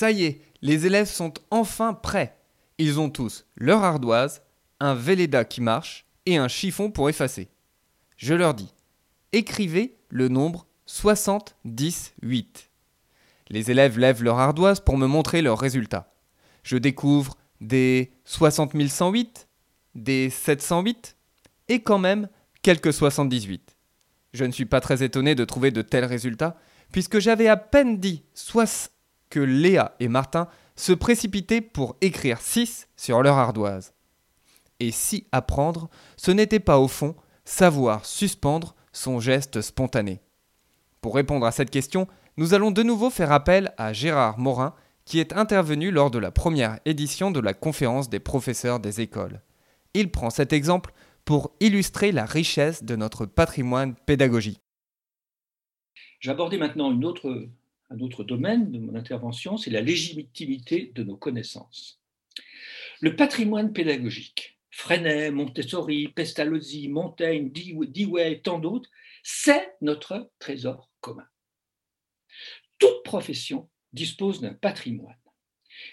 Ça y est, les élèves sont enfin prêts. Ils ont tous leur ardoise, un Velleda qui marche et un chiffon pour effacer. Je leur dis écrivez le nombre 78. Les élèves lèvent leur ardoise pour me montrer leurs résultats. Je découvre des 60 108, des 708 et quand même quelques 78. Je ne suis pas très étonné de trouver de tels résultats, puisque j'avais à peine dit soit que Léa et Martin se précipitaient pour écrire 6 sur leur ardoise. Et si apprendre, ce n'était pas au fond savoir suspendre son geste spontané. Pour répondre à cette question, nous allons de nouveau faire appel à Gérard Morin, qui est intervenu lors de la première édition de la conférence des professeurs des écoles. Il prend cet exemple pour illustrer la richesse de notre patrimoine pédagogique. J'abordais maintenant une autre, un autre domaine de mon intervention, c'est la légitimité de nos connaissances. Le patrimoine pédagogique, Freinet, Montessori, Pestalozzi, Montaigne, Dewey, tant d'autres, c'est notre trésor commun. Toute profession dispose d'un patrimoine,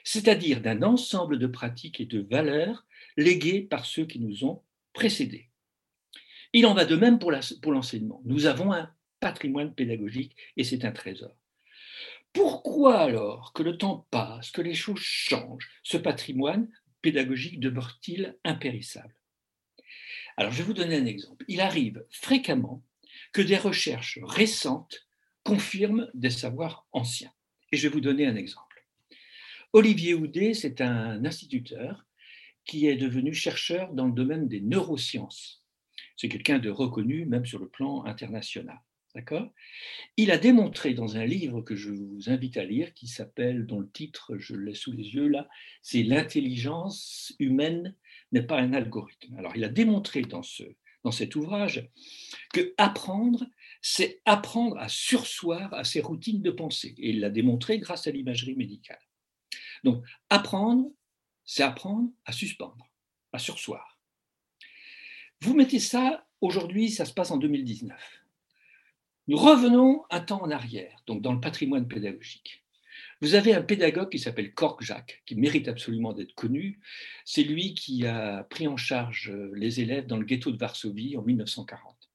c'est-à-dire d'un ensemble de pratiques et de valeurs léguées par ceux qui nous ont précédés. Il en va de même pour l'enseignement. Nous avons un patrimoine pédagogique et c'est un trésor. Pourquoi alors que le temps passe, que les choses changent, ce patrimoine pédagogique demeure-t-il impérissable? Alors je vais vous donner un exemple. Il arrive fréquemment que des recherches récentes confirment des savoirs anciens. Et je vais vous donner un exemple. Olivier Houdet, c'est un instituteur qui est devenu chercheur dans le domaine des neurosciences. C'est quelqu'un de reconnu même sur le plan international. D'accord? Il a démontré dans un livre que je vous invite à lire, qui s'appelle, dont le titre, je l'ai sous les yeux là, c'est L'intelligence humaine n'est pas un algorithme. Alors, il a démontré dans, ce, dans cet ouvrage que apprendre, c'est apprendre à sursoir à ses routines de pensée. Et il l'a démontré grâce à l'imagerie médicale. Donc, apprendre, c'est apprendre à suspendre, à sursoir. Vous mettez ça, aujourd'hui, ça se passe en 2019. Nous revenons un temps en arrière, donc dans le patrimoine pédagogique. Vous avez un pédagogue qui s'appelle Cork Jacques, qui mérite absolument d'être connu. C'est lui qui a pris en charge les élèves dans le ghetto de Varsovie en 1940.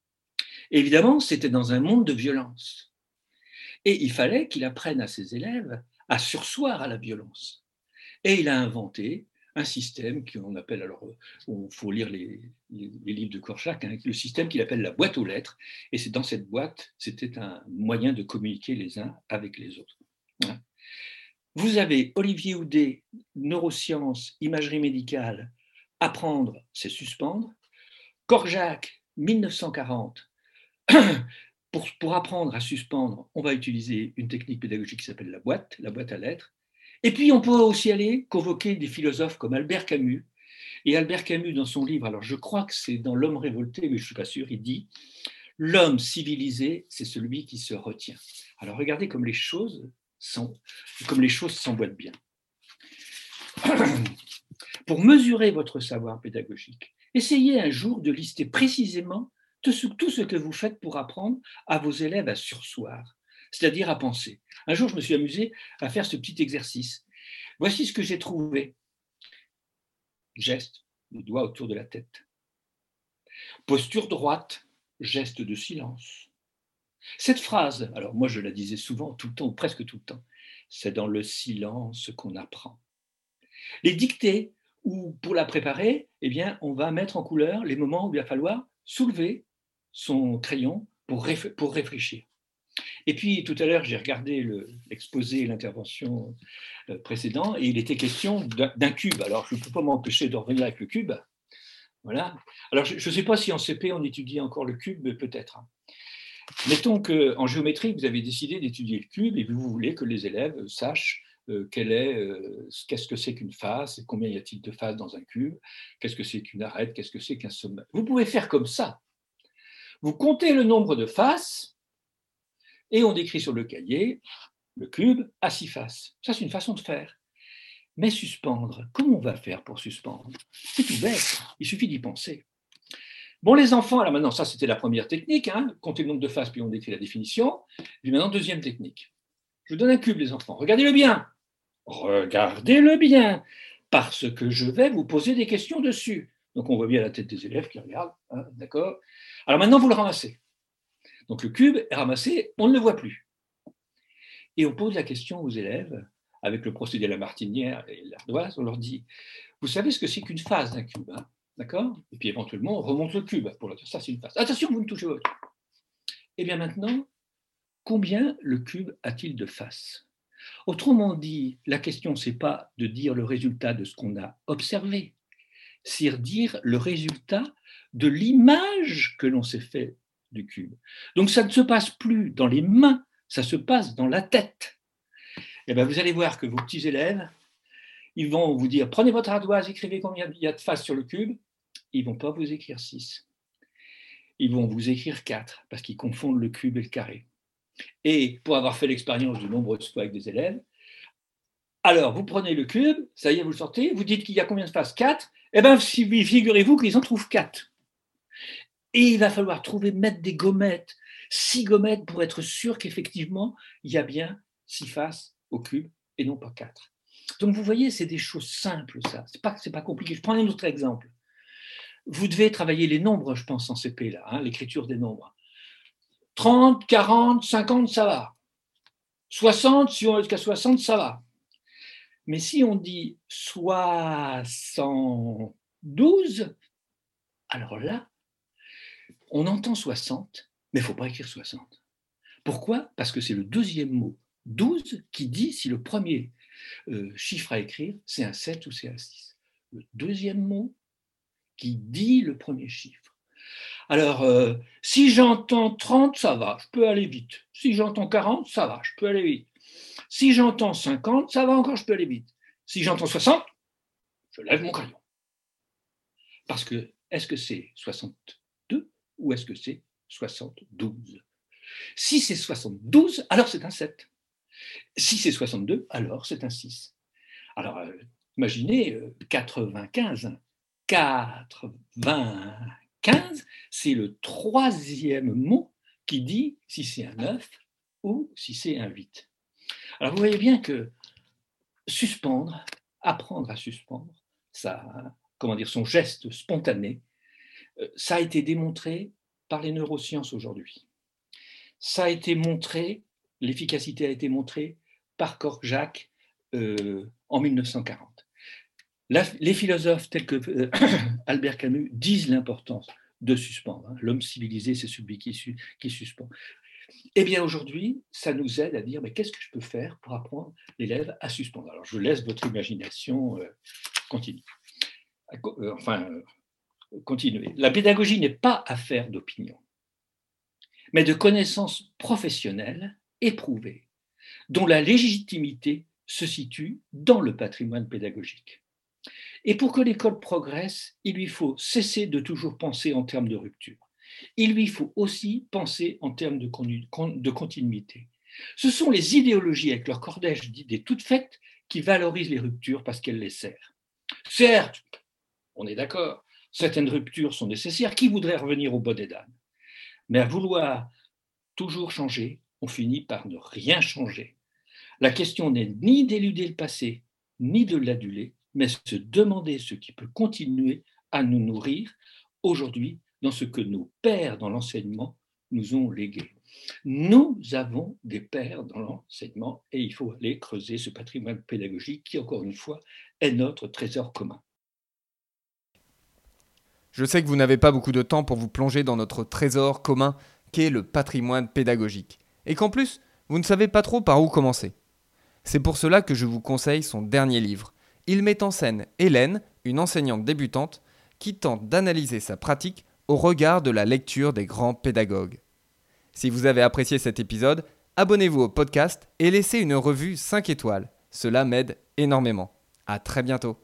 évidemment, c'était dans un monde de violence. Et il fallait qu'il apprenne à ses élèves à sursoir à la violence. Et il a inventé un système qu'on appelle, alors il faut lire les, livres de Korchak, hein, le système qu'il appelle la boîte aux lettres, et c'est dans cette boîte, c'était un moyen de communiquer les uns avec les autres. Hein. Vous avez Olivier Houdet, neurosciences, imagerie médicale, apprendre, c'est suspendre. Korjak, 1940, pour, pour apprendre à suspendre, on va utiliser une technique pédagogique qui s'appelle la boîte, la boîte à lettres. Et puis, on peut aussi aller convoquer des philosophes comme Albert Camus. Et Albert Camus, dans son livre, alors je crois que c'est dans L'homme révolté, mais je ne suis pas sûr, il dit L'homme civilisé, c'est celui qui se retient. Alors regardez comme les choses sont, comme les choses s'emboîtent bien. Pour mesurer votre savoir pédagogique, essayez un jour de lister précisément tout ce que vous faites pour apprendre à vos élèves à sursoir c'est-à-dire à penser. Un jour, je me suis amusé à faire ce petit exercice. Voici ce que j'ai trouvé. Geste, le doigt autour de la tête. Posture droite, geste de silence. Cette phrase, alors moi je la disais souvent, tout le temps, presque tout le temps, c'est dans le silence qu'on apprend. Les dictées, ou pour la préparer, eh bien, on va mettre en couleur les moments où il va falloir soulever son crayon pour réfléchir. Et puis tout à l'heure, j'ai regardé l'exposé et l'intervention euh, précédent et il était question d'un cube. Alors je ne peux pas m'empêcher de revenir avec le cube. Voilà. Alors je ne sais pas si en CP on étudie encore le cube, peut-être. Hein. Mettons qu'en géométrie, vous avez décidé d'étudier le cube et vous voulez que les élèves sachent euh, euh, qu'est-ce que c'est qu'une face, combien y a-t-il de faces dans un cube, qu'est-ce que c'est qu'une arête, qu'est-ce que c'est qu'un sommet. Vous pouvez faire comme ça. Vous comptez le nombre de faces et on décrit sur le cahier le cube à six faces. Ça, c'est une façon de faire. Mais suspendre, comment on va faire pour suspendre? C'est tout bête, il suffit d'y penser. Bon, les enfants, alors maintenant, ça c'était la première technique, hein, compter le nombre de faces, puis on décrit la définition. Puis maintenant, deuxième technique. Je vous donne un cube, les enfants, regardez-le bien. Regardez-le bien, parce que je vais vous poser des questions dessus. Donc on voit bien la tête des élèves qui regardent, hein, d'accord? Alors maintenant, vous le ramassez. Donc le cube est ramassé, on ne le voit plus. Et on pose la question aux élèves, avec le procédé de la martinière et l'ardoise, on leur dit, vous savez ce que c'est qu'une phase d'un cube, hein, d'accord? Et puis éventuellement, on remonte le cube pour leur dire, ça c'est une phase. Attention, vous ne touchez pas. Et eh bien maintenant, combien le cube a-t-il de faces Autrement dit, la question, c'est pas de dire le résultat de ce qu'on a observé, c'est dire le résultat de l'image que l'on s'est fait du cube. Donc ça ne se passe plus dans les mains, ça se passe dans la tête. Et eh bien vous allez voir que vos petits élèves, ils vont vous dire prenez votre ardoise, écrivez combien il y a de faces sur le cube. Ils vont pas vous écrire 6. Ils vont vous écrire 4 parce qu'ils confondent le cube et le carré. Et pour avoir fait l'expérience de nombreuses fois avec des élèves, alors vous prenez le cube, ça y est, vous le sortez, vous dites qu'il y a combien de faces? 4, eh bien figurez-vous qu'ils en trouvent 4. Et il va falloir trouver, mettre des gommettes, six gommettes pour être sûr qu'effectivement, il y a bien six faces au cube et non pas quatre. Donc vous voyez, c'est des choses simples, ça. C'est pas, pas compliqué. Je prends un autre exemple. Vous devez travailler les nombres, je pense, en CP, là, hein, l'écriture des nombres. 30, 40, 50, ça va. 60, si on est jusqu'à 60, ça va. Mais si on dit 72, alors là, on entend 60, mais il ne faut pas écrire 60. Pourquoi? Parce que c'est le deuxième mot, 12, qui dit si le premier euh, chiffre à écrire, c'est un 7 ou c'est un 6. Le deuxième mot qui dit le premier chiffre. Alors, euh, si j'entends 30, ça va, je peux aller vite. Si j'entends 40, ça va, je peux aller vite. Si j'entends 50, ça va encore, je peux aller vite. Si j'entends 60, je lève mon crayon. Parce que, est-ce que c'est 62 ou est-ce que c'est 72 Si c'est 72, alors c'est un 7. Si c'est 62, alors c'est un 6. Alors, euh, imaginez 95. 95 15, c'est le troisième mot qui dit si c'est un 9 ou si c'est un 8. Alors vous voyez bien que suspendre, apprendre à suspendre, ça, comment dire, son geste spontané, euh, ça a été démontré par les neurosciences aujourd'hui. Ça a été montré, l'efficacité a été montrée par Kork-Jacques euh, en 1940 les philosophes tels que euh, Albert Camus disent l'importance de suspendre. Hein. L'homme civilisé, c'est celui qui, suspend. Eh bien, aujourd'hui, ça nous aide à dire, mais qu'est-ce que je peux faire pour apprendre l'élève à suspendre? Alors, je laisse votre imagination euh, continuer. Euh, enfin, continuer. La pédagogie n'est pas affaire d'opinion, mais de connaissances professionnelles éprouvées, dont la légitimité se situe dans le patrimoine pédagogique. Et pour que l'école progresse, il lui faut cesser de toujours penser en termes de rupture. Il lui faut aussi penser en termes de, continuité. Ce sont les idéologies avec leur cordège d'idées toutes faites qui valorisent les ruptures parce qu'elles les servent. Certes, on est d'accord, certaines ruptures sont nécessaires. Qui voudrait revenir au des dames Mais à vouloir toujours changer, on finit par ne rien changer. La question n'est ni d'éluder le passé, ni de l'aduler, mais se demander ce qui peut continuer à nous nourrir aujourd'hui dans ce que nos pères dans l'enseignement nous ont légué. Nous avons des pères dans l'enseignement et il faut aller creuser ce patrimoine pédagogique qui, encore une fois, est notre trésor commun. Je sais que vous n'avez pas beaucoup de temps pour vous plonger dans notre trésor commun qu'est le patrimoine pédagogique, et qu'en plus, vous ne savez pas trop par où commencer. C'est pour cela que je vous conseille son dernier livre, il met en scène Hélène, une enseignante débutante, qui tente d'analyser sa pratique au regard de la lecture des grands pédagogues. Si vous avez apprécié cet épisode, abonnez-vous au podcast et laissez une revue 5 étoiles. Cela m'aide énormément. À très bientôt.